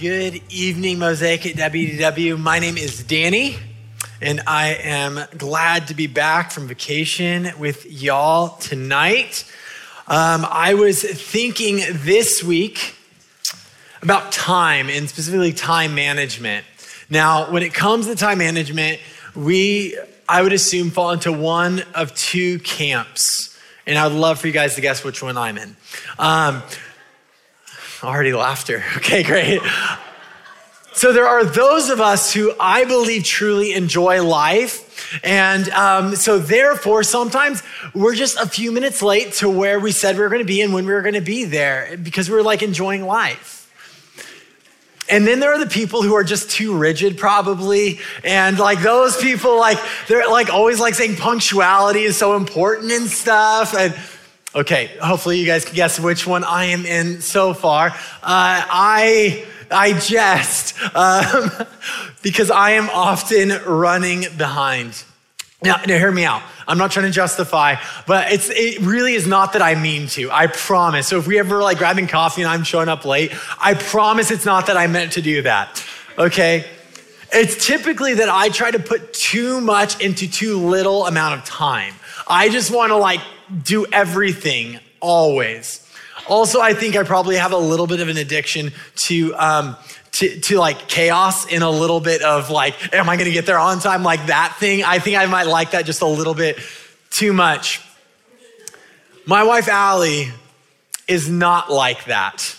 Good evening, Mosaic at WDW. My name is Danny, and I am glad to be back from vacation with y'all tonight. Um, I was thinking this week about time and specifically time management. Now, when it comes to time management, we, I would assume, fall into one of two camps. And I would love for you guys to guess which one I'm in. Um, already laughter. Okay, great. So there are those of us who I believe truly enjoy life. And um, so therefore, sometimes we're just a few minutes late to where we said we were going to be and when we were going to be there because we we're like enjoying life. And then there are the people who are just too rigid, probably. And like those people, like, they're like always like saying punctuality is so important and stuff. And okay, hopefully you guys can guess which one I am in so far. Uh, I, I jest um, because I am often running behind. Now, now, hear me out. I'm not trying to justify, but it's it really is not that I mean to. I promise. So if we ever like grabbing coffee and I'm showing up late, I promise it's not that I meant to do that. Okay? It's typically that I try to put too much into too little amount of time. I just want to like do everything always. Also, I think I probably have a little bit of an addiction to um, to, to like chaos in a little bit of like, am I gonna get there on time? Like that thing. I think I might like that just a little bit too much. My wife, Allie, is not like that.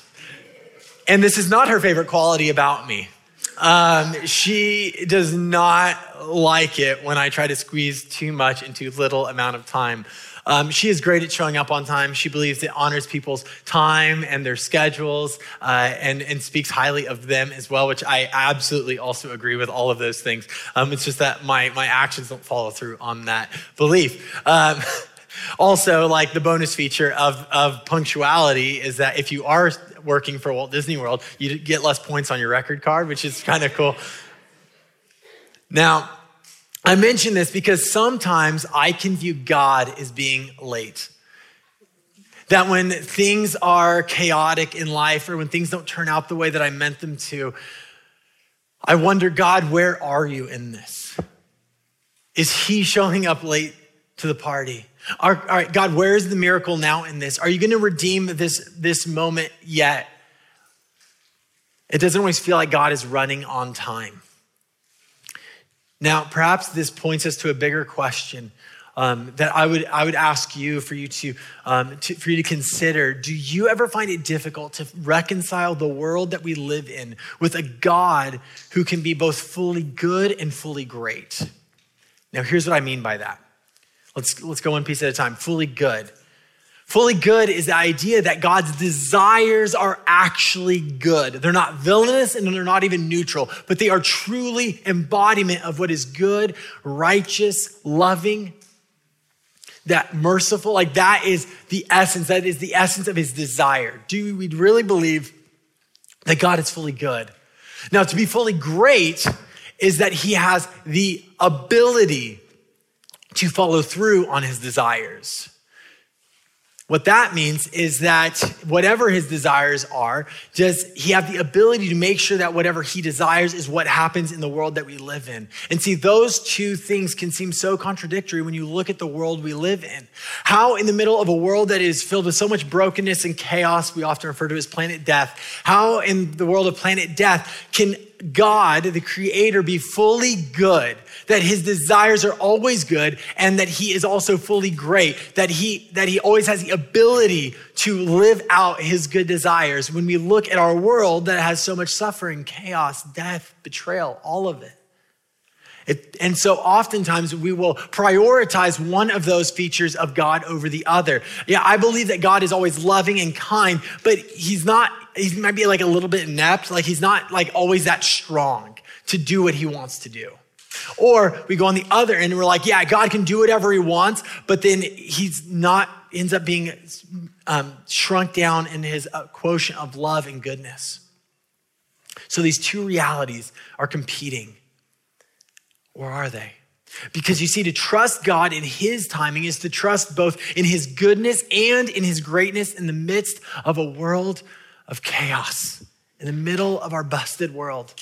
And this is not her favorite quality about me. Um, she does not like it when I try to squeeze too much into little amount of time. Um, she is great at showing up on time. She believes it honors people's time and their schedules uh, and, and speaks highly of them as well, which I absolutely also agree with all of those things. Um, it's just that my, my actions don't follow through on that belief. Um, also, like the bonus feature of, of punctuality is that if you are working for Walt Disney World, you get less points on your record card, which is kind of cool. Now, I mention this because sometimes I can view God as being late. That when things are chaotic in life or when things don't turn out the way that I meant them to, I wonder, God, where are you in this? Is He showing up late to the party? all right, God, where is the miracle now in this? Are you going to redeem this, this moment yet? It doesn't always feel like God is running on time. Now, perhaps this points us to a bigger question um, that I would, I would ask you for you to, um, to, for you to consider. Do you ever find it difficult to reconcile the world that we live in with a God who can be both fully good and fully great? Now, here's what I mean by that. Let's, let's go one piece at a time. Fully good. Fully good is the idea that God's desires are actually good. They're not villainous and they're not even neutral, but they are truly embodiment of what is good, righteous, loving, that merciful. Like that is the essence. That is the essence of his desire. Do we really believe that God is fully good? Now, to be fully great is that he has the ability to follow through on his desires. What that means is that whatever his desires are, does he have the ability to make sure that whatever he desires is what happens in the world that we live in? And see, those two things can seem so contradictory when you look at the world we live in. How, in the middle of a world that is filled with so much brokenness and chaos, we often refer to as planet death, how in the world of planet death can God, the creator, be fully good, that his desires are always good, and that he is also fully great, that he, that he always has the ability to live out his good desires. When we look at our world that has so much suffering, chaos, death, betrayal, all of it. It, and so oftentimes we will prioritize one of those features of God over the other. Yeah, I believe that God is always loving and kind, but he's not, he might be like a little bit inept. Like he's not like always that strong to do what he wants to do. Or we go on the other end and we're like, yeah, God can do whatever he wants, but then he's not, ends up being um, shrunk down in his uh, quotient of love and goodness. So these two realities are competing. Or are they? Because you see, to trust God in His timing is to trust both in His goodness and in His greatness in the midst of a world of chaos in the middle of our busted world.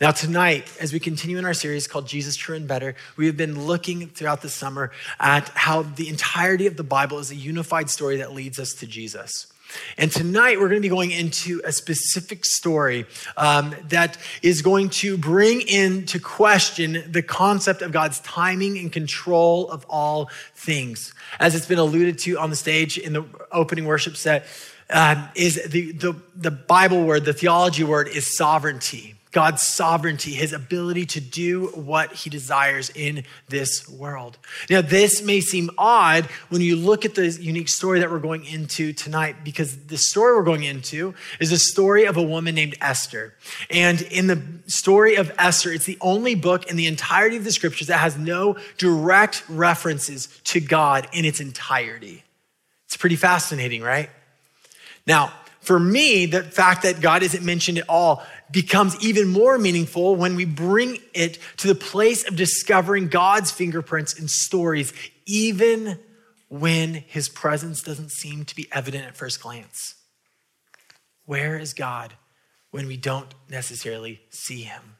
Now, tonight, as we continue in our series called Jesus True and Better, we have been looking throughout the summer at how the entirety of the Bible is a unified story that leads us to Jesus. And tonight we're going to be going into a specific story um, that is going to bring into question the concept of God's timing and control of all things. As it's been alluded to on the stage in the opening worship set, um, is the, the, the Bible word, the theology word is sovereignty. God's sovereignty, his ability to do what he desires in this world. Now, this may seem odd when you look at the unique story that we're going into tonight, because the story we're going into is a story of a woman named Esther. And in the story of Esther, it's the only book in the entirety of the scriptures that has no direct references to God in its entirety. It's pretty fascinating, right? Now, for me, the fact that God isn't mentioned at all becomes even more meaningful when we bring it to the place of discovering God's fingerprints in stories, even when his presence doesn't seem to be evident at first glance. Where is God when we don't necessarily see him?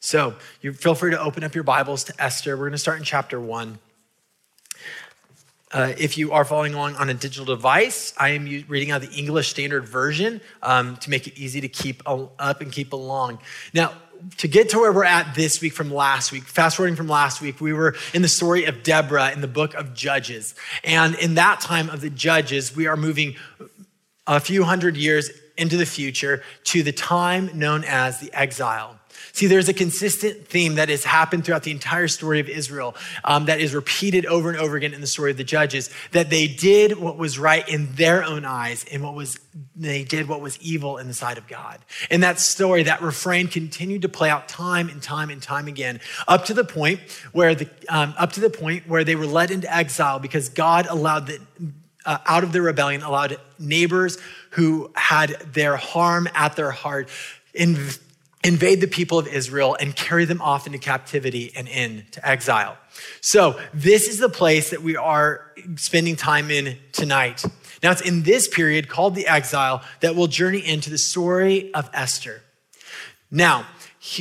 So, you feel free to open up your Bibles to Esther. We're going to start in chapter 1. Uh, if you are following along on a digital device, I am reading out the English Standard Version um, to make it easy to keep up and keep along. Now, to get to where we're at this week from last week, fast forwarding from last week, we were in the story of Deborah in the book of Judges. And in that time of the Judges, we are moving a few hundred years into the future to the time known as the exile. See, there's a consistent theme that has happened throughout the entire story of Israel um, that is repeated over and over again in the story of the judges that they did what was right in their own eyes and what was they did what was evil in the sight of God. And that story, that refrain continued to play out time and time and time again, up to the point where the um, up to the point where they were led into exile because God allowed the uh, out of their rebellion, allowed neighbors who had their harm at their heart in invade the people of Israel and carry them off into captivity and into exile. So, this is the place that we are spending time in tonight. Now, it's in this period called the exile that we'll journey into the story of Esther. Now,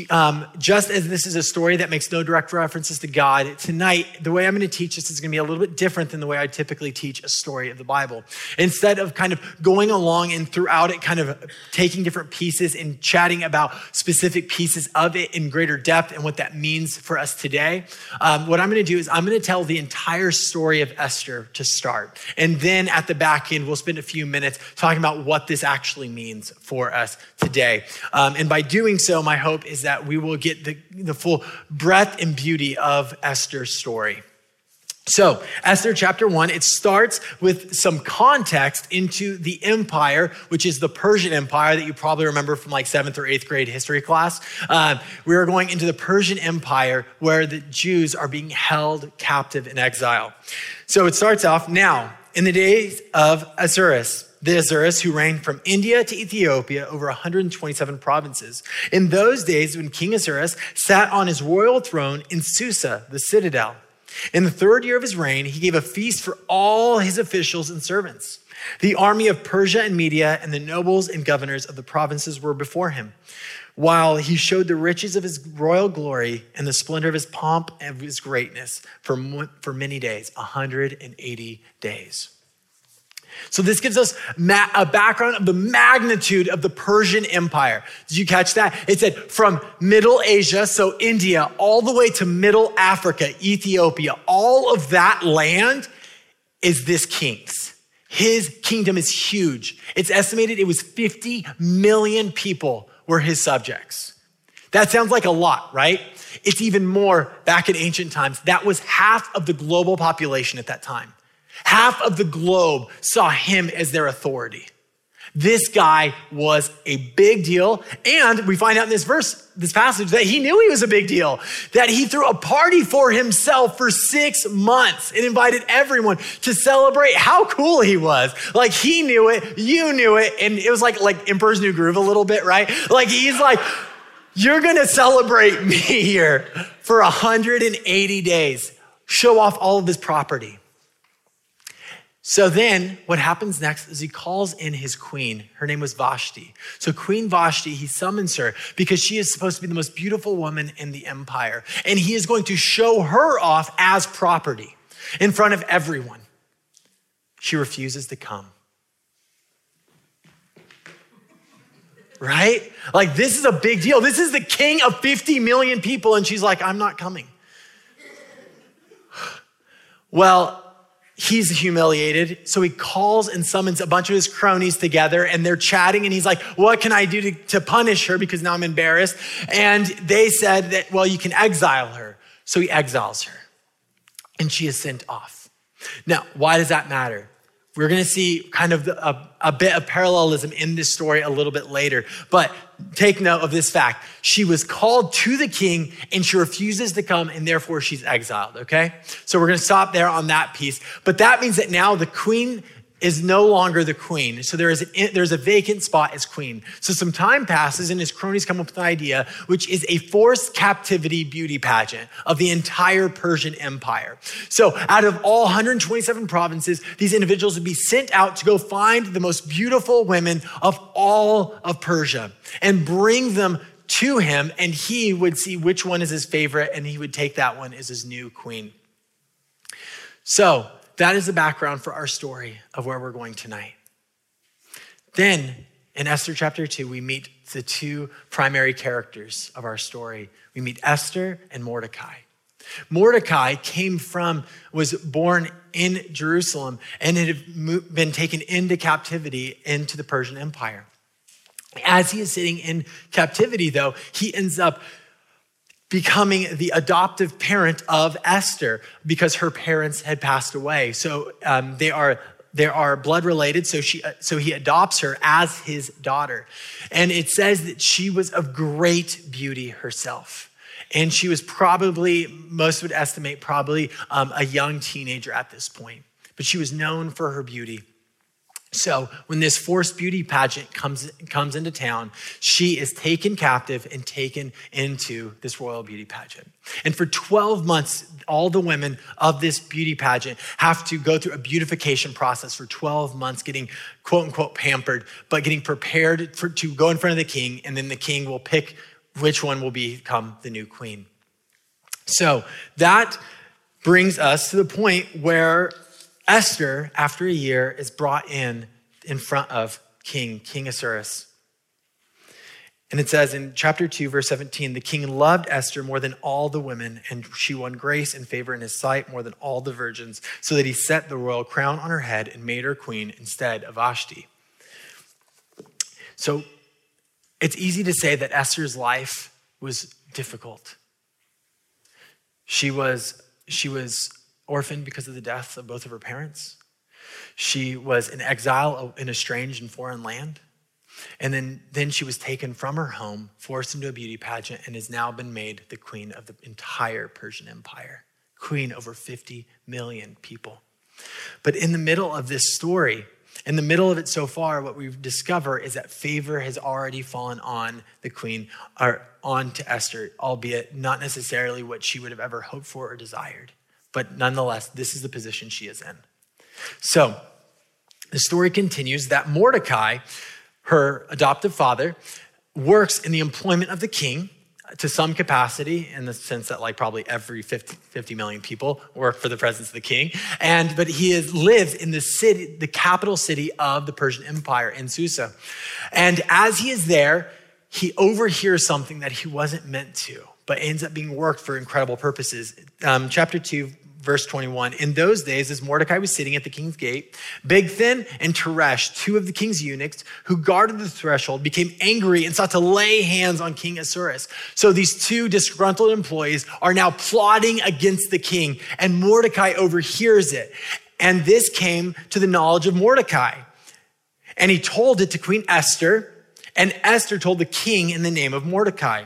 um, just as this is a story that makes no direct references to God, tonight, the way I'm going to teach this is going to be a little bit different than the way I typically teach a story of the Bible. Instead of kind of going along and throughout it, kind of taking different pieces and chatting about specific pieces of it in greater depth and what that means for us today, um, what I'm going to do is I'm going to tell the entire story of Esther to start. And then at the back end, we'll spend a few minutes talking about what this actually means for us today. Um, and by doing so, my hope is that we will get the, the full breadth and beauty of Esther's story. So, Esther chapter one, it starts with some context into the empire, which is the Persian Empire that you probably remember from like seventh or eighth grade history class. Uh, we are going into the Persian Empire where the Jews are being held captive in exile. So, it starts off now, in the days of Ahasuerus the Ahasuerus, who reigned from India to Ethiopia over 127 provinces. In those days, when King Ahasuerus sat on his royal throne in Susa, the citadel, in the third year of his reign, he gave a feast for all his officials and servants. The army of Persia and Media and the nobles and governors of the provinces were before him, while he showed the riches of his royal glory and the splendor of his pomp and of his greatness for, for many days, 180 days. So this gives us a background of the magnitude of the Persian Empire. Did you catch that? It said from Middle Asia, so India, all the way to Middle Africa, Ethiopia, all of that land is this king's. His kingdom is huge. It's estimated it was 50 million people were his subjects. That sounds like a lot, right? It's even more back in ancient times. That was half of the global population at that time. Half of the globe saw him as their authority. This guy was a big deal. And we find out in this verse, this passage, that he knew he was a big deal, that he threw a party for himself for six months and invited everyone to celebrate how cool he was. Like he knew it, you knew it, and it was like, like Emperor's New Groove a little bit, right? Like he's like, you're gonna celebrate me here for 180 days, show off all of his property. So then what happens next is he calls in his queen. Her name was Vashti. So Queen Vashti, he summons her because she is supposed to be the most beautiful woman in the empire. And he is going to show her off as property in front of everyone. She refuses to come. Right? Like, this is a big deal. This is the king of 50 million people, and she's like, I'm not coming. Well, he's humiliated. So he calls and summons a bunch of his cronies together and they're chatting and he's like, What can I do to, to, punish her? Because now I'm embarrassed. And they said that, Well, you can exile her. So he exiles her and she is sent off. Now, why does that matter? We're going to see kind of a, a bit of parallelism in this story a little bit later. But take note of this fact. She was called to the king and she refuses to come and therefore she's exiled, okay? So we're to stop there on that piece. But that means that now the queen is no longer the queen. So there is a, there's a vacant spot as queen. So some time passes and his cronies come up with an idea, which is a forced captivity beauty pageant of the entire Persian Empire. So out of all 127 provinces, these individuals would be sent out to go find the most beautiful women of all of Persia and bring them to him and he would see which one is his favorite and he would take that one as his new queen. So that is the background for our story of where we're going tonight. Then in Esther chapter 2, we meet the two primary characters of our story. We meet Esther and Mordecai. Mordecai came from, was born in Jerusalem and had been taken into captivity into the Persian Empire. As he is sitting in captivity, though, he ends up becoming the adoptive parent of Esther because her parents had passed away. So um, they are they are blood related. So she so he adopts her as his daughter, and it says that she was of great beauty herself. And she was probably, most would estimate, probably um, a young teenager at this point. But she was known for her beauty. So when this forced beauty pageant comes, comes into town, she is taken captive and taken into this royal beauty pageant. And for 12 months, all the women of this beauty pageant have to go through a beautification process for 12 months, getting quote unquote pampered, but getting prepared for, to go in front of the king. And then the king will pick which one will become the new queen. So that brings us to the point where Esther, after a year, is brought in in front of King, King Ahasuerus. And it says in chapter 2, verse 17, the king loved Esther more than all the women, and she won grace and favor in his sight more than all the virgins, so that he set the royal crown on her head and made her queen instead of Vashti. So it's easy to say that Esther's life was difficult. She was, she was orphaned because of the death of both of her parents. She was in exile in a strange and foreign land. And then, then she was taken from her home, forced into a beauty pageant, and has now been made the queen of the entire Persian Empire, queen over 50 million people. But in the middle of this story, in the middle of it so far, what we discover is that favor has already fallen on the queen, or on to Esther, albeit not necessarily what she would have ever hoped for or desired. But nonetheless, this is the position she is in. So the story continues that Mordecai, her adoptive father, works in the employment of the king to some capacity in the sense that like probably every 50, 50 million people work for the presence of the king. And but he is, lives in the city the capital city of the persian empire in susa. And as he is there he overhears something that he wasn't meant to but ends up being worked for incredible purposes. Um, chapter 2 verse 21. In those days, as Mordecai was sitting at the king's gate, Bigthan and Teresh, two of the king's eunuchs who guarded the threshold, became angry and sought to lay hands on King Ahasuerus. So these two disgruntled employees are now plotting against the king, and Mordecai overhears it. And this came to the knowledge of Mordecai. And he told it to Queen Esther, and Esther told the king in the name of Mordecai.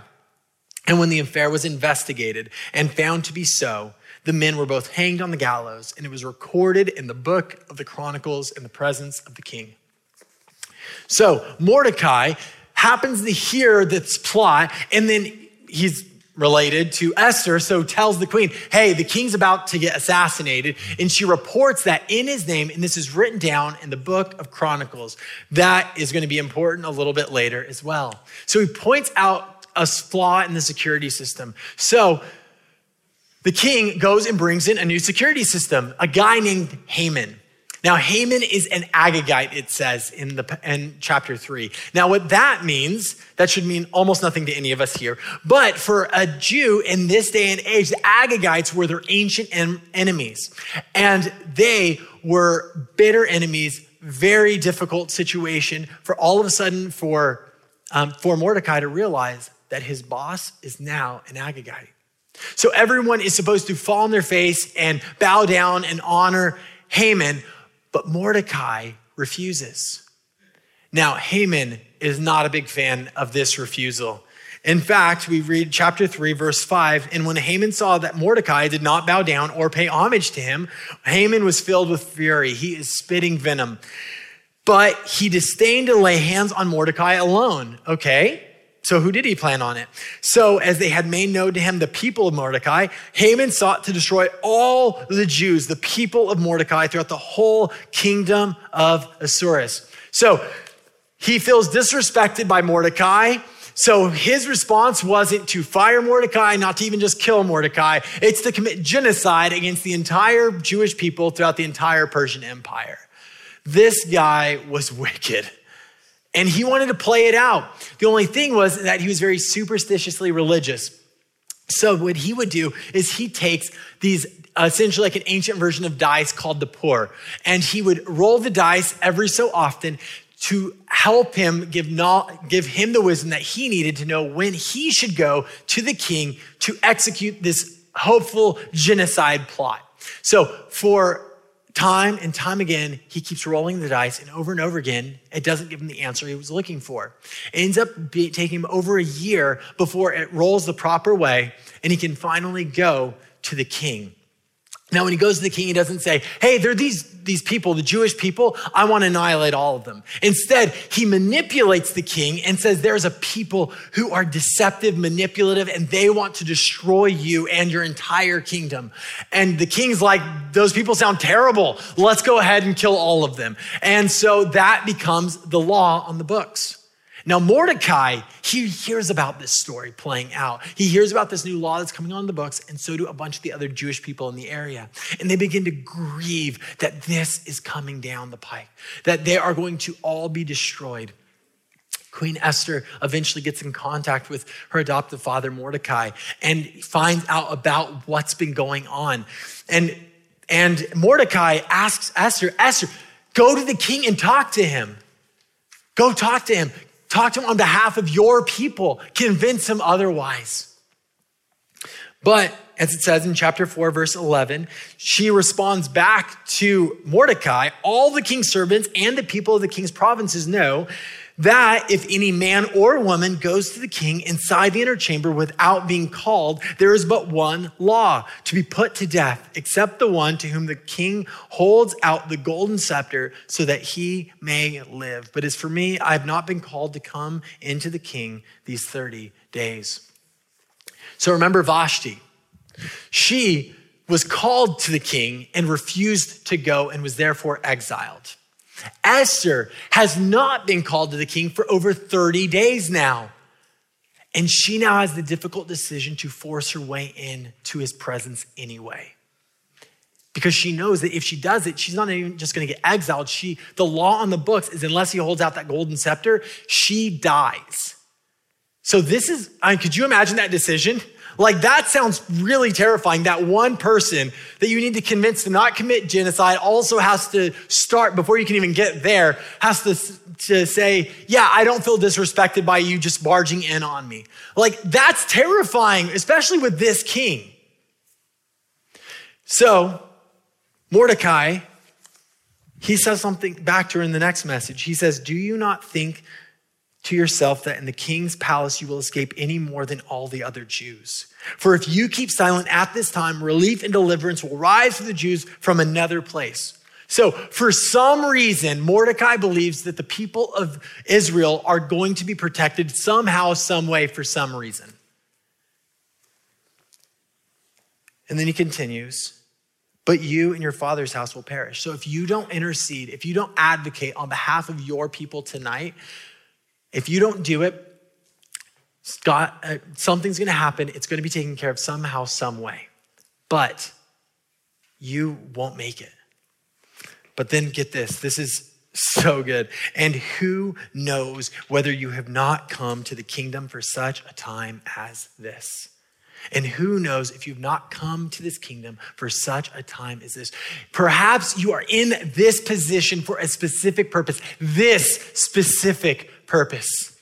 And when the affair was investigated and found to be so, the men were both hanged on the gallows, and it was recorded in the book of the Chronicles in the presence of the king. So Mordecai happens to hear this plot, and then he's related to Esther, so tells the queen, hey, the king's about to get assassinated. And she reports that in his name, and this is written down in the book of Chronicles, that is going to be important a little bit later as well. So he points out a flaw in the security system. So the king goes and brings in a new security system, a guy named Haman. Now, Haman is an Agagite, it says in, the, in chapter three. Now, what that means, that should mean almost nothing to any of us here. But for a Jew in this day and age, the Agagites were their ancient en- enemies. And they were bitter enemies, very difficult situation for all of a sudden for, um, for Mordecai to realize that his boss is now an Agagite. So everyone is supposed to fall on their face and bow down and honor Haman, but Mordecai refuses. Now, Haman is not a big fan of this refusal. In fact, we read chapter 3, verse 5. And when Haman saw that Mordecai did not bow down or pay homage to him, Haman was filled with fury. He is spitting venom. But he disdained to lay hands on Mordecai alone. Okay, so, who did he plan on it? So, as they had made known to him the people of Mordecai, Haman sought to destroy all the Jews, the people of Mordecai, throughout the whole kingdom of Ahasuerus. So, he feels disrespected by Mordecai. So, his response wasn't to fire Mordecai, not to even just kill Mordecai, it's to commit genocide against the entire Jewish people throughout the entire Persian Empire. This guy was wicked. And he wanted to play it out. The only thing was that he was very superstitiously religious. So what he would do is he takes these essentially like an ancient version of dice called the pur, and he would roll the dice every so often to help him give, give him the wisdom that he needed to know when he should go to the king to execute this hopeful genocide plot. So for time and time again, he keeps rolling the dice, and over and over again, it doesn't give him the answer he was looking for. It ends up be, taking him over a year before it rolls the proper way, and he can finally go to the king. Now, when he goes to the king, he doesn't say, Hey, there are these, these people, the Jewish people. I want to annihilate all of them. Instead, he manipulates the king and says, There's a people who are deceptive, manipulative, and they want to destroy you and your entire kingdom. And the king's like, Those people sound terrible. Let's go ahead and kill all of them. And so that becomes the law on the books. Now, Mordecai, he hears about this story playing out. He hears about this new law that's coming on the books, and so do a bunch of the other Jewish people in the area. And they begin to grieve that this is coming down the pike, that they are going to all be destroyed. Queen Esther eventually gets in contact with her adoptive father, Mordecai, and finds out about what's been going on. And, and Mordecai asks Esther, Esther, go to the king and talk to him. Go talk to him. Talk to him on behalf of your people. Convince him otherwise. But as it says in chapter 4, verse 11, she responds back to Mordecai All the king's servants and the people of the king's provinces know that if any man or woman goes to the king inside the inner chamber without being called, there is but one law to be put to death, except the one to whom the king holds out the golden scepter so that he may live. But as for me, I have not been called to come into the king these 30 days. So remember Vashti. She was called to the king and refused to go and was therefore exiled. Esther has not been called to the king for over 30 days now. And she now has the difficult decision to force her way in to his presence anyway. Because she knows that if she does it, she's not even just going to get exiled. She, the law on the books is unless he holds out that golden scepter, she dies. So this is, I mean, could you imagine that decision? Like that sounds really terrifying. That one person that you need to convince to not commit genocide also has to start before you can even get there, has to, to say, yeah, I don't feel disrespected by you just barging in on me. Like that's terrifying, especially with this king. So Mordecai, he says something back to her in the next message. He says, do you not think to yourself that in the king's palace you will escape any more than all the other Jews. For if you keep silent at this time, relief and deliverance will rise for the Jews from another place. So, for some reason, Mordecai believes that the people of Israel are going to be protected somehow, some way, for some reason. And then he continues, but you and your father's house will perish. So if you don't intercede, if you don't advocate on behalf of your people tonight, if you don't do it, uh, something's going to happen. It's going to be taken care of somehow, some way. But you won't make it. But then get this this is so good. And who knows whether you have not come to the kingdom for such a time as this? And who knows if you've not come to this kingdom for such a time as this? Perhaps you are in this position for a specific purpose, this specific purpose.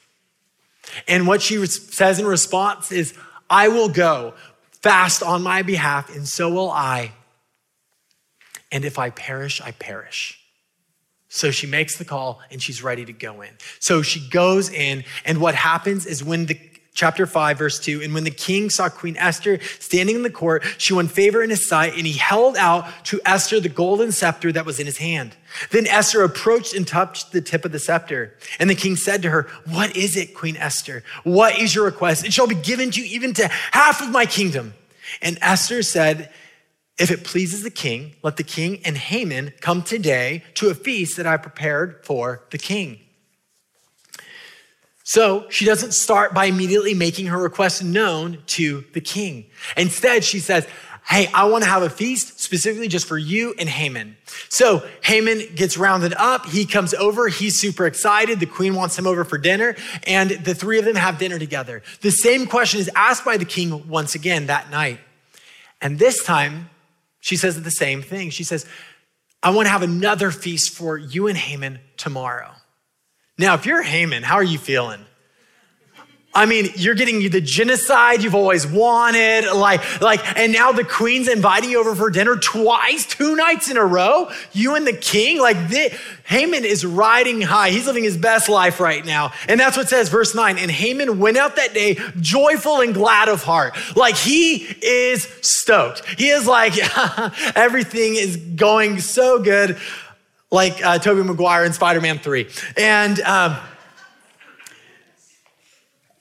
And what she says in response is, I will go fast on my behalf, and so will I. And if I perish, I perish. So she makes the call and she's ready to go in. So she goes in, and what happens is when the chapter 5, verse 2. And when the king saw Queen Esther standing in the court, she won favor in his sight, and he held out to Esther the golden scepter that was in his hand. Then Esther approached and touched the tip of the scepter. And the king said to her, What is it, Queen Esther? What is your request? It shall be given to you even to half of my kingdom. And Esther said, if it pleases the king, let the king and Haman come today to a feast that I prepared for the king. So she doesn't start by immediately making her request known to the king. Instead, she says, Hey, I want to have a feast specifically just for you and Haman. So Haman gets rounded up. He comes over. He's super excited. The queen wants him over for dinner, and the three of them have dinner together. The same question is asked by the king once again that night. And this time, she says the same thing. She says, I want to have another feast for you and Haman tomorrow. Now, if you're Haman, how are you feeling? I mean, you're getting the genocide you've always wanted, like, like, and now the queen's inviting you over for dinner twice, two nights in a row. You and the king, like, Haman is riding high. He's living his best life right now, and that's what says, verse nine. And Haman went out that day joyful and glad of heart, like he is stoked. He is like, everything is going so good, like uh, Tobey Maguire in Spider-Man Three, and. Um,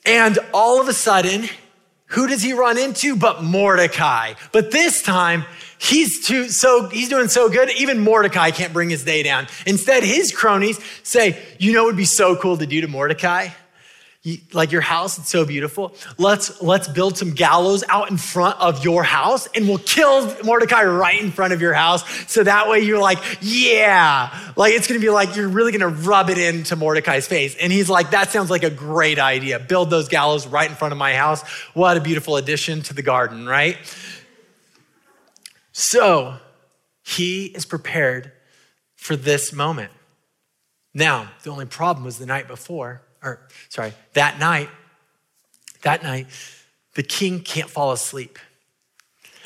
and all of a sudden, who does he run into but Mordecai? But this time, he's too so he's doing so good, even Mordecai can't bring his day down. Instead, his cronies say, "You know, it would be so cool to do to Mordecai." Like your house it's so beautiful. Let's let's build some gallows out in front of your house and we'll kill mordecai right in front of your house. So that way you're like yeah. Like it's gonna be like you're really gonna rub it into mordecai's face. And he's like that sounds like a great idea. Build those gallows right in front of my house. What a beautiful addition to the garden right? So he is prepared for this moment. Now the only problem was the night before or sorry, that night, that night, the king can't fall asleep.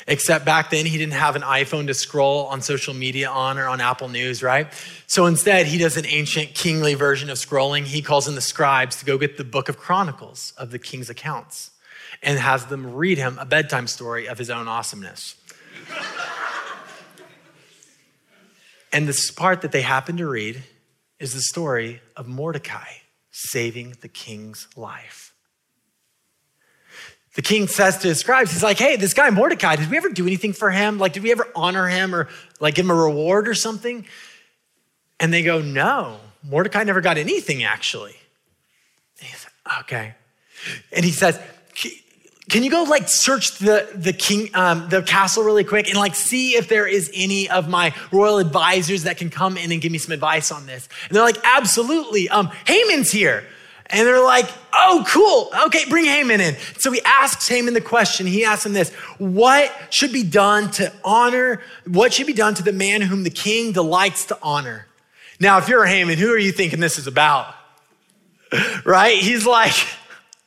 Except back then, he didn't have an iPhone to scroll on social media on or on Apple News, right? So instead, he does an ancient kingly version of scrolling. He calls in the scribes to go get the book of Chronicles of the king's accounts and has them read him a bedtime story of his own awesomeness. and this part that they happen to read is the story of Mordecai saving the king's life. The king says to his scribes, he's like, hey, this guy Mordecai, did we ever do anything for him? Like, did we ever honor him or like give him a reward or something? And they go, no, Mordecai never got anything actually. And like, okay. And he says, can you go like search the the king um, the castle really quick and like see if there is any of my royal advisors that can come in and give me some advice on this? And they're like, absolutely. Um, Haman's here. And they're like, oh, cool. Okay, bring Haman in. So he asks Haman the question. He asks him this What should be done to honor, what should be done to the man whom the king delights to honor? Now, if you're Haman, who are you thinking this is about? Right? He's like,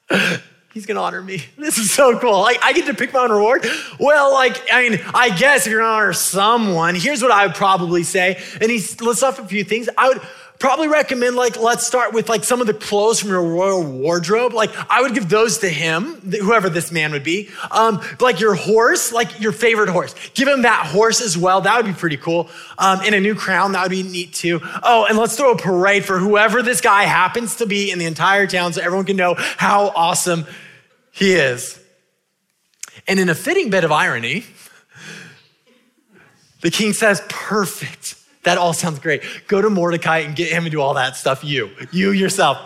he's gonna honor me. This is so cool. Like I get to pick my own reward. Well, like, I mean, I guess if you're gonna honor someone, here's what I would probably say. And he lists off a few things. I would probably recommend like let's start with like some of the clothes from your royal wardrobe like i would give those to him whoever this man would be um, like your horse like your favorite horse give him that horse as well that would be pretty cool um, and a new crown that would be neat too oh and let's throw a parade for whoever this guy happens to be in the entire town so everyone can know how awesome he is. And in a fitting bit of irony, The king says, Perfect. That all sounds great. Go to Mordecai and get him to do all that stuff, you, you yourself.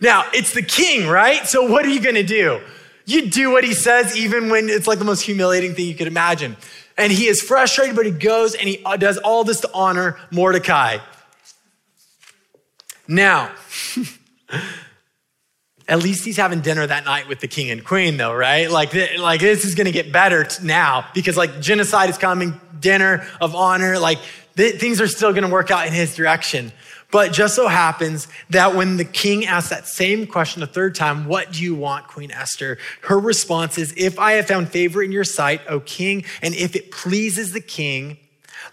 Now, it's the king, right? So, what are you gonna do? You do what he says, even when it's like the most humiliating thing you could imagine. And he is frustrated, but he goes and he uh, does all this to honor Mordecai. Now, at least he's having dinner that night with the king and queen, though, right? Like, like this is gonna get better now because like genocide is coming, dinner of honor, like th- things are still gonna work out in his direction. But just so happens that when the king asks that same question a third time, what do you want, Queen Esther? Her response is, if I have found favor in your sight, O king, and if it pleases the king,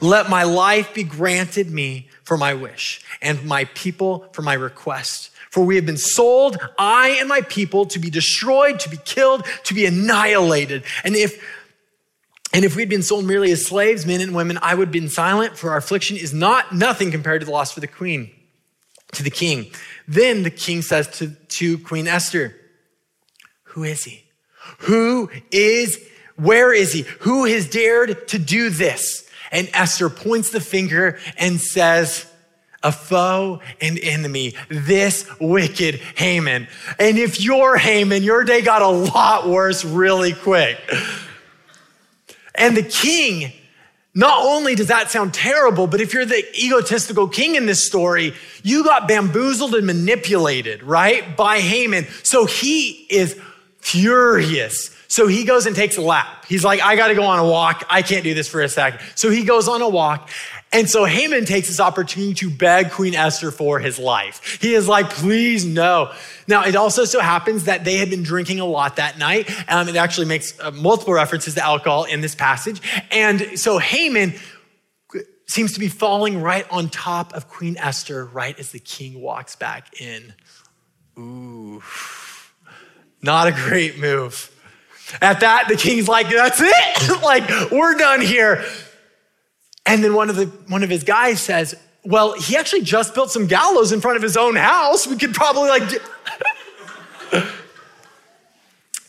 let my life be granted me for my wish and my people for my request. For we have been sold, I and my people, to be destroyed, to be killed, to be annihilated. And if and if we'd been sold merely as slaves, men and women, I would have been silent, for our affliction is not nothing compared to the loss for the queen, to the king. Then the king says to, to Queen Esther, Who is he? Who is, where is he? Who has dared to do this? And Esther points the finger and says, a foe and enemy, this wicked Haman. And if you're Haman, your day got a lot worse really quick. And the king, not only does that sound terrible, but if you're the egotistical king in this story, you got bamboozled and manipulated, right? By Haman. So he is furious. So he goes and takes a lap. He's like, I got to go on a walk. I can't do this for a second. So he goes on a walk and so Haman takes this opportunity to beg Queen Esther for his life. He is like, please no. Now, it also so happens that they had been drinking a lot that night. Um, it actually makes uh, multiple references to alcohol in this passage. And so Haman seems to be falling right on top of Queen Esther right as the king walks back in. Ooh, not a great move. At that, the king's like, that's it. like, we're done here. And then one of, the, one of his guys says, Well, he actually just built some gallows in front of his own house. We could probably like.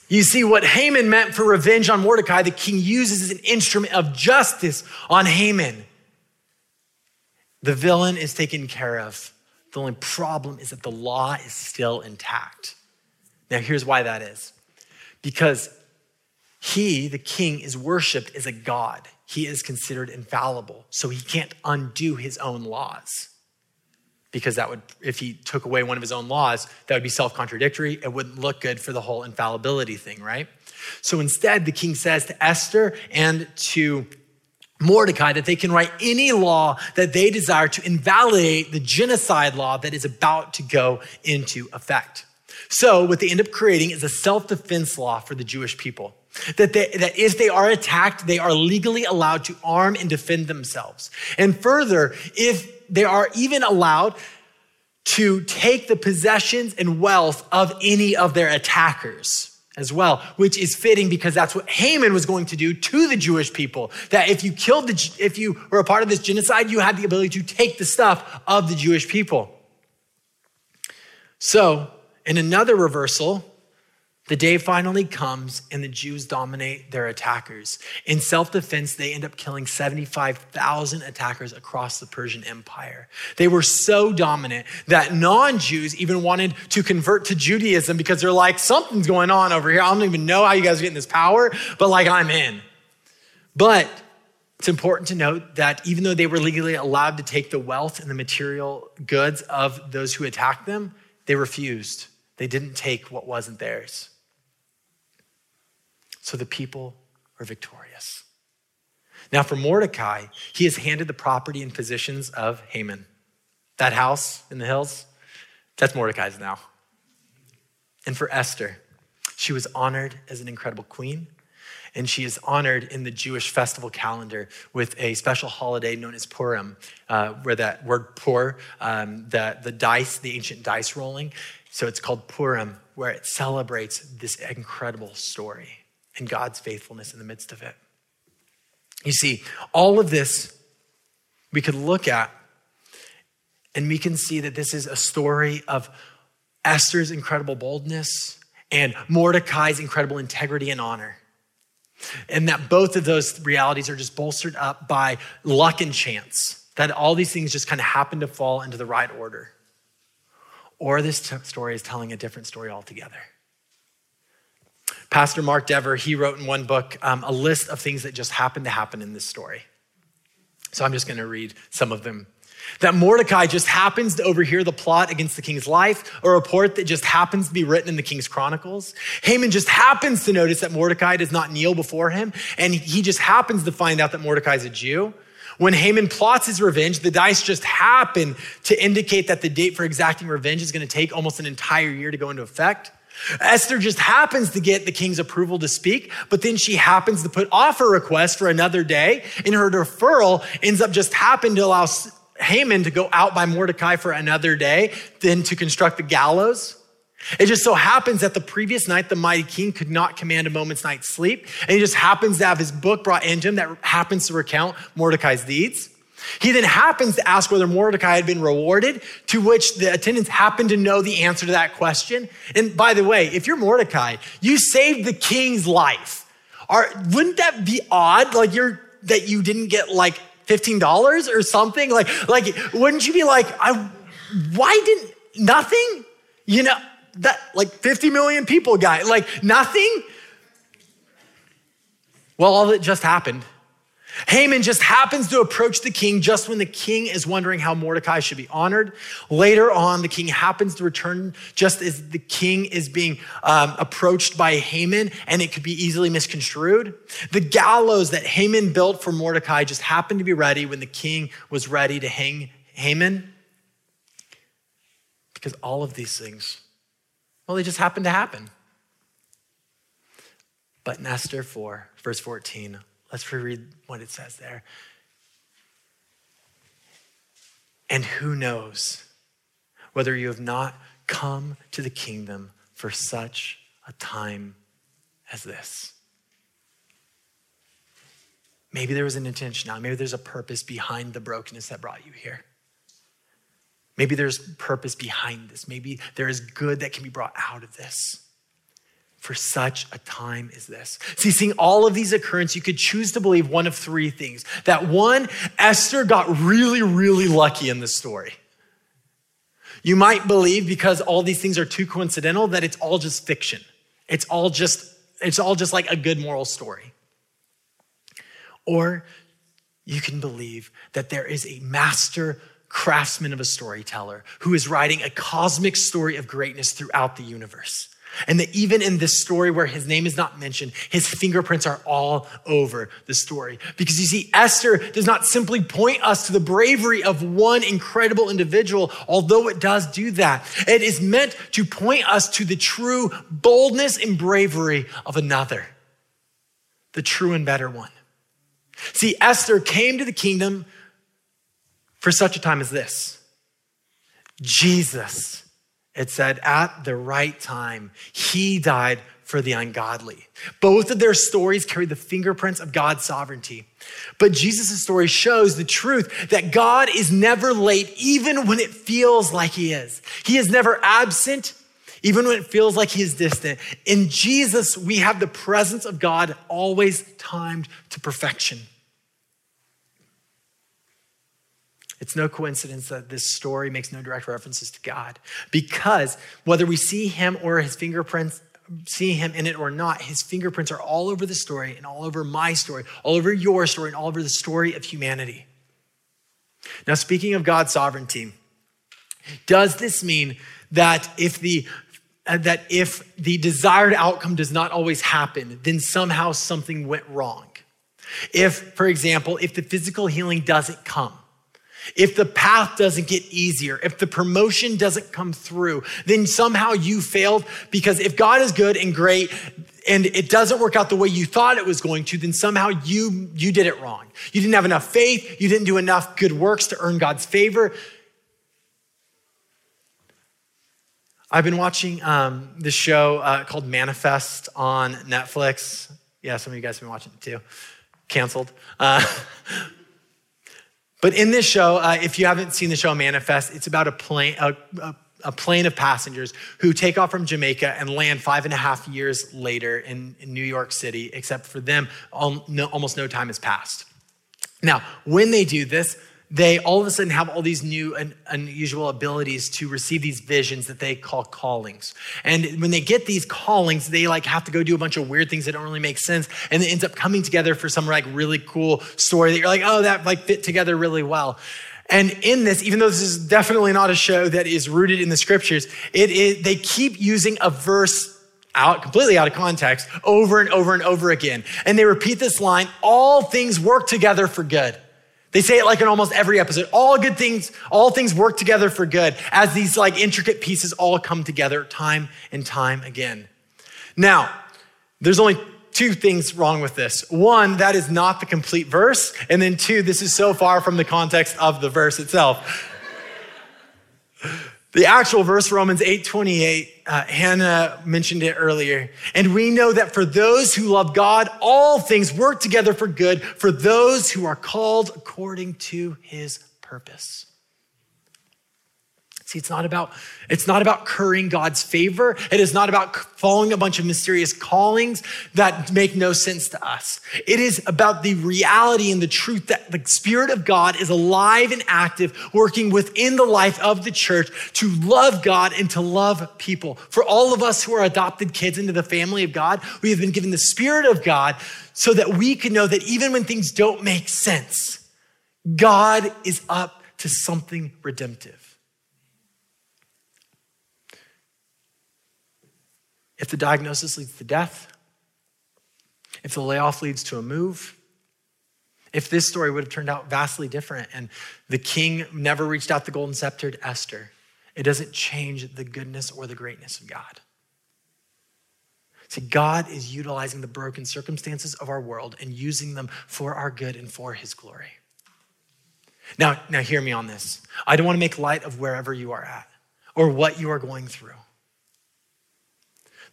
you see, what Haman meant for revenge on Mordecai, the king uses as an instrument of justice on Haman. The villain is taken care of. The only problem is that the law is still intact. Now, here's why that is because he, the king, is worshiped as a god he is considered infallible. So he can't undo his own laws. Because that would, if he took away one of his own laws, that would be self contradictory. It wouldn't look good for the whole infallibility thing, right? So instead, the king says to Esther and to Mordecai that they can write any law that they desire to invalidate the genocide law that is about to go into effect. So, what they end up creating is a self defense law for the Jewish people. That, they, that if they are attacked, they are legally allowed to arm and defend themselves. And further, if they are even allowed to take the possessions and wealth of any of their attackers as well, which is fitting because that's what Haman was going to do to the Jewish people. That if you killed the, if you were a part of this genocide, you had the ability to take the stuff of the Jewish people. So, in another reversal, the day finally comes and the Jews dominate their attackers. In self defense, they end up killing 75,000 attackers across the Persian Empire. They were so dominant that non Jews even wanted to convert to Judaism because they're like, something's going on over here. I don't even know how you guys are getting this power, but like, I'm in. But it's important to note that even though they were legally allowed to take the wealth and the material goods of those who attacked them, they refused. They didn't take what wasn't theirs. So the people are victorious. Now, for Mordecai, he has handed the property and positions of Haman. That house in the hills, that's Mordecai's now. And for Esther, she was honored as an incredible queen, and she is honored in the Jewish festival calendar with a special holiday known as Purim, uh, where that word pur, um, the, the dice, the ancient dice rolling. So it's called Purim, where it celebrates this incredible story and God's faithfulness in the midst of it. You see, all of this we could look at and we can see that this is a story of Esther's incredible boldness and Mordecai's incredible integrity and honor. And that both of those realities are just bolstered up by luck and chance, that all these things just kind of happen to fall into the right order. Or this t- story is telling a different story altogether. Pastor Mark Dever, he wrote in one book um, a list of things that just happened to happen in this story. So I'm just going to read some of them. That Mordecai just happens to overhear the plot against the king's life, a report that just happens to be written in the king's chronicles. Haman just happens to notice that Mordecai does not kneel before him, and he just happens to find out that Mordecai is a Jew. When Haman plots his revenge, the dice just happen to indicate that the date for exacting revenge is going to take almost an entire year to go into effect. Esther just happens to get the king's approval to speak, but then she happens to put off her request for another day, and her deferral ends up just happening to allow Haman to go out by Mordecai for another day, then to construct the gallows. It just so happens that the previous night, the mighty king could not command a moment's night's sleep, and he just happens to have his book brought into him that happens to recount Mordecai's deeds. He then happens to ask whether Mordecai had been rewarded, to which the attendants happen to know the answer to that question. And by the way, if you're Mordecai, you saved the king's life. Are, wouldn't that be odd? Like you're, that you didn't get like $15 or something? Like, like, wouldn't you be like, I, why didn't, nothing? You know, that like 50 million people got, like nothing? Well, all that just happened Haman just happens to approach the king just when the king is wondering how Mordecai should be honored. Later on, the king happens to return just as the king is being um, approached by Haman, and it could be easily misconstrued. The gallows that Haman built for Mordecai just happened to be ready when the king was ready to hang Haman. Because all of these things, well, they just happened to happen. But in Esther 4, verse 14, Let's reread what it says there. And who knows whether you have not come to the kingdom for such a time as this? Maybe there was an intentionality. Maybe there's a purpose behind the brokenness that brought you here. Maybe there's purpose behind this. Maybe there is good that can be brought out of this for such a time as this. See, seeing all of these occurrences, you could choose to believe one of three things. That one, Esther got really, really lucky in this story. You might believe because all these things are too coincidental that it's all just fiction. It's all just it's all just like a good moral story. Or you can believe that there is a master craftsman of a storyteller who is writing a cosmic story of greatness throughout the universe. And that even in this story where his name is not mentioned, his fingerprints are all over the story. Because you see, Esther does not simply point us to the bravery of one incredible individual, although it does do that. It is meant to point us to the true boldness and bravery of another, the true and better one. See, Esther came to the kingdom for such a time as this. Jesus it said, at the right time, he died for the ungodly. Both of their stories carry the fingerprints of God's sovereignty. But Jesus' story shows the truth that God is never late, even when it feels like he is. He is never absent, even when it feels like he is distant. In Jesus, we have the presence of God always timed to perfection. It's no coincidence that this story makes no direct references to God because whether we see him or his fingerprints, see him in it or not, his fingerprints are all over the story and all over my story, all over your story, and all over the story of humanity. Now, speaking of God's sovereignty, does this mean that if the uh, that if the desired outcome does not always happen, then somehow something went wrong? If, for example, if the physical healing doesn't come, if the path doesn't get easier, if the promotion doesn't come through, then somehow you failed because if God is good and great and it doesn't work out the way you thought it was going to, then somehow you, you did it wrong. You didn't have enough faith. You didn't do enough good works to earn God's favor. I've been watching um, this show uh, called Manifest on Netflix. Yeah, some of you guys have been watching it too. Canceled. Uh, But in this show, uh, if you haven't seen the show Manifest, it's about a plane, a, a a plane of passengers who take off from Jamaica and land five and a half years later in, in New York City, except for them, all, no, almost no time has passed. Now, when they do this, they all of a sudden have all these new and unusual abilities to receive these visions that they call callings. And when they get these callings, they like have to go do a bunch of weird things that don't really make sense. And it ends up coming together for some like really cool story that you're like, oh, that like fit together really well. And in this, even though this is definitely not a show that is rooted in the scriptures, it is, they keep using a verse out completely out of context over and over and over again. And they repeat this line, all things work together for good. They say it like in almost every episode. All good things, all things work together for good as these like intricate pieces all come together time and time again. Now, there's only two things wrong with this. One, that is not the complete verse. And then two, this is so far from the context of the verse itself. The actual verse, Romans 8 28, uh, Hannah mentioned it earlier. And we know that for those who love God, all things work together for good for those who are called according to his purpose. See, it's not about it's not about currying God's favor. It is not about following a bunch of mysterious callings that make no sense to us. It is about the reality and the truth that the Spirit of God is alive and active, working within the life of the church to love God and to love people. For all of us who are adopted kids into the family of God, we have been given the Spirit of God so that we can know that even when things don't make sense, God is up to something redemptive. If the diagnosis leads to death, if the layoff leads to a move, if this story would have turned out vastly different and the king never reached out the golden scepter to Esther, it doesn't change the goodness or the greatness of God. See, God is utilizing the broken circumstances of our world and using them for our good and for his glory. Now, now hear me on this. I don't want to make light of wherever you are at or what you are going through.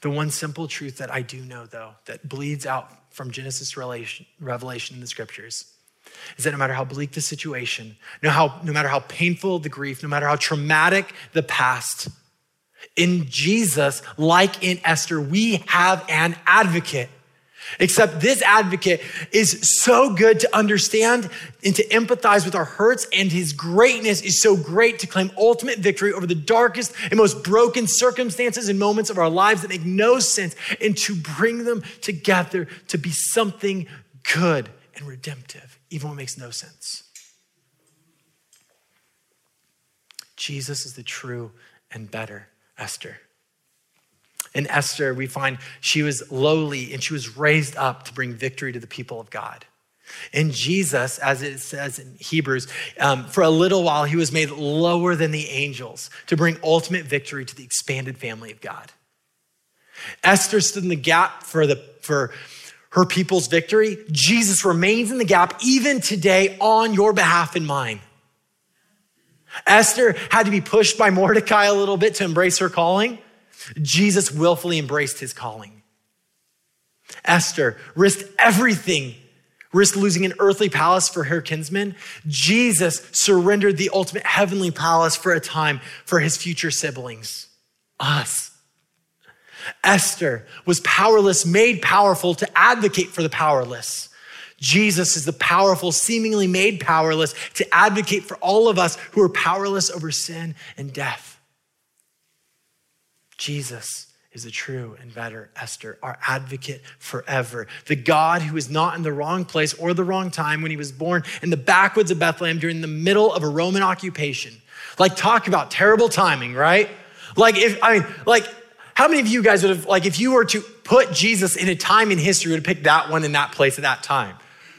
The one simple truth that I do know, though, that bleeds out from Genesis Revelation in the scriptures is that no matter how bleak the situation, no, how, no matter how painful the grief, no matter how traumatic the past, in Jesus, like in Esther, we have an advocate Except this advocate is so good to understand and to empathize with our hurts, and his greatness is so great to claim ultimate victory over the darkest and most broken circumstances and moments of our lives that make no sense, and to bring them together to be something good and redemptive, even when it makes no sense. Jesus is the true and better Esther. In Esther, we find she was lowly and she was raised up to bring victory to the people of God. In Jesus, as it says in Hebrews, um, for a little while he was made lower than the angels to bring ultimate victory to the expanded family of God. Esther stood in the gap for, the, for her people's victory. Jesus remains in the gap even today on your behalf and mine. Esther had to be pushed by Mordecai a little bit to embrace her calling. Jesus willfully embraced his calling. Esther risked everything, risked losing an earthly palace for her kinsmen. Jesus surrendered the ultimate heavenly palace for a time for his future siblings, us. Esther was powerless, made powerful to advocate for the powerless. Jesus is the powerful, seemingly made powerless to advocate for all of us who are powerless over sin and death. Jesus is the true and better Esther, our advocate forever. The God who is not in the wrong place or the wrong time when he was born in the backwoods of Bethlehem during the middle of a Roman occupation. Like, talk about terrible timing, right? Like, if, I mean, like, how many of you guys would have, like, if you were to put Jesus in a time in history, would have picked that one in that place at that time,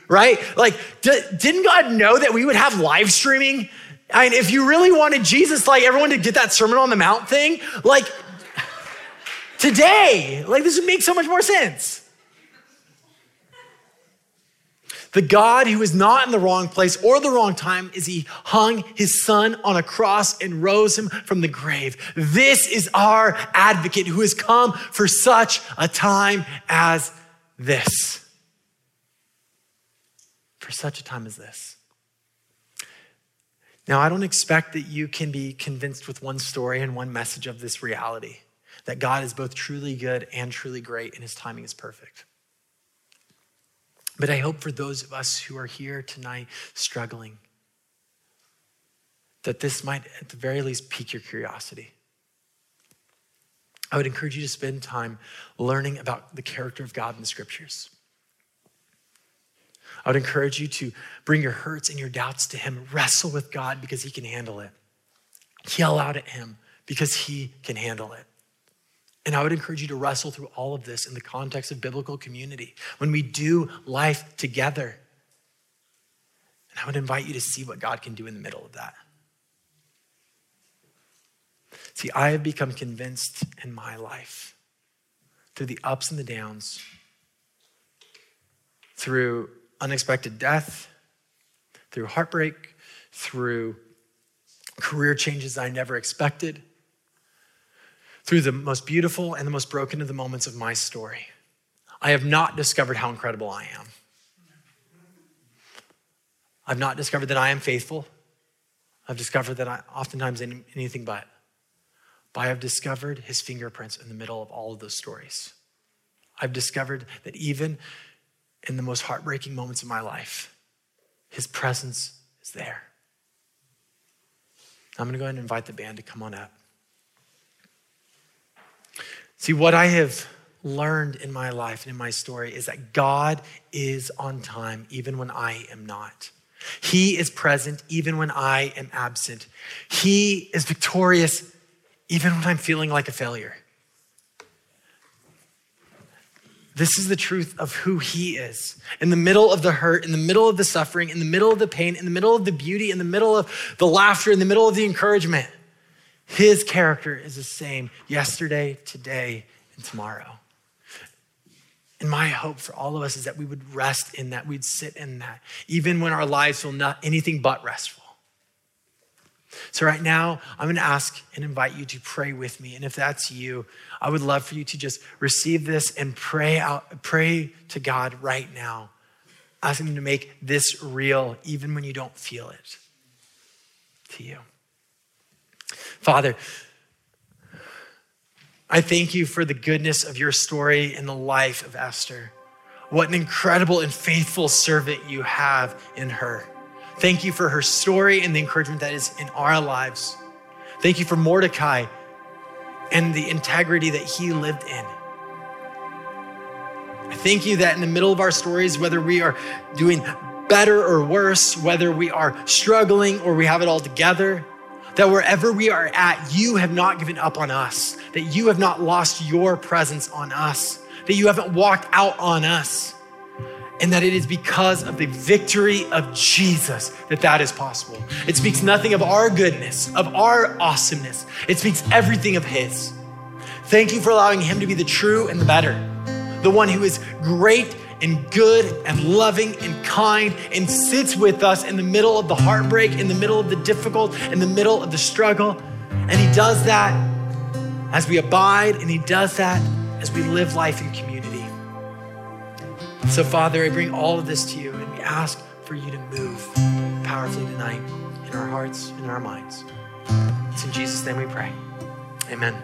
right? Like, d- didn't God know that we would have live streaming? I mean, if you really wanted Jesus, like everyone to get that Sermon on the Mount thing, like today. Like, this would make so much more sense. The God who is not in the wrong place or the wrong time is he hung his son on a cross and rose him from the grave. This is our advocate who has come for such a time as this. For such a time as this. Now, I don't expect that you can be convinced with one story and one message of this reality that God is both truly good and truly great, and his timing is perfect. But I hope for those of us who are here tonight struggling, that this might, at the very least, pique your curiosity. I would encourage you to spend time learning about the character of God in the scriptures. I would encourage you to bring your hurts and your doubts to Him, wrestle with God because He can handle it, yell out at Him because He can handle it. And I would encourage you to wrestle through all of this in the context of biblical community when we do life together. And I would invite you to see what God can do in the middle of that. See, I have become convinced in my life through the ups and the downs, through unexpected death, through heartbreak, through career changes I never expected through the most beautiful and the most broken of the moments of my story, I have not discovered how incredible I am. I've not discovered that I am faithful. I've discovered that I oftentimes anything but. But I have discovered his fingerprints in the middle of all of those stories. I've discovered that even in the most heartbreaking moments of my life, his presence is there. I'm going to go ahead and invite the band to come on up. See, what I have learned in my life and in my story is that God is on time even when I am not. He is present even when I am absent. He is victorious even when I'm feeling like a failure. This is the truth of who he is. In the middle of the hurt, in the middle of the suffering, in the middle of the pain, in the middle of the beauty, in the middle of the laughter, in the middle of the encouragement. His character is the same yesterday, today, and tomorrow. And my hope for all of us is that we would rest in that, we'd sit in that, even when our lives feel not anything but restful. So, right now, I'm going to ask and invite you to pray with me. And if that's you, I would love for you to just receive this and pray out, pray to God right now, asking Him to make this real, even when you don't feel it to you. Father, I thank you for the goodness of your story in the life of Esther. What an incredible and faithful servant you have in her. Thank you for her story and the encouragement that is in our lives. Thank you for Mordecai and the integrity that he lived in. I thank you that in the middle of our stories, whether we are doing better or worse, whether we are struggling or we have it all together, that wherever we are at, you have not given up on us, that you have not lost your presence on us, that you haven't walked out on us, and that it is because of the victory of Jesus that that is possible. It speaks nothing of our goodness, of our awesomeness, it speaks everything of His. Thank you for allowing Him to be the true and the better, the one who is great and good and loving and kind and sits with us in the middle of the heartbreak, in the middle of the difficult, in the middle of the struggle. And He does that as we abide, and He does that as we live life in community. So, Father, I bring all of this to you, and we ask for you to move powerfully tonight in our hearts and in our minds. It's in Jesus' name we pray. Amen.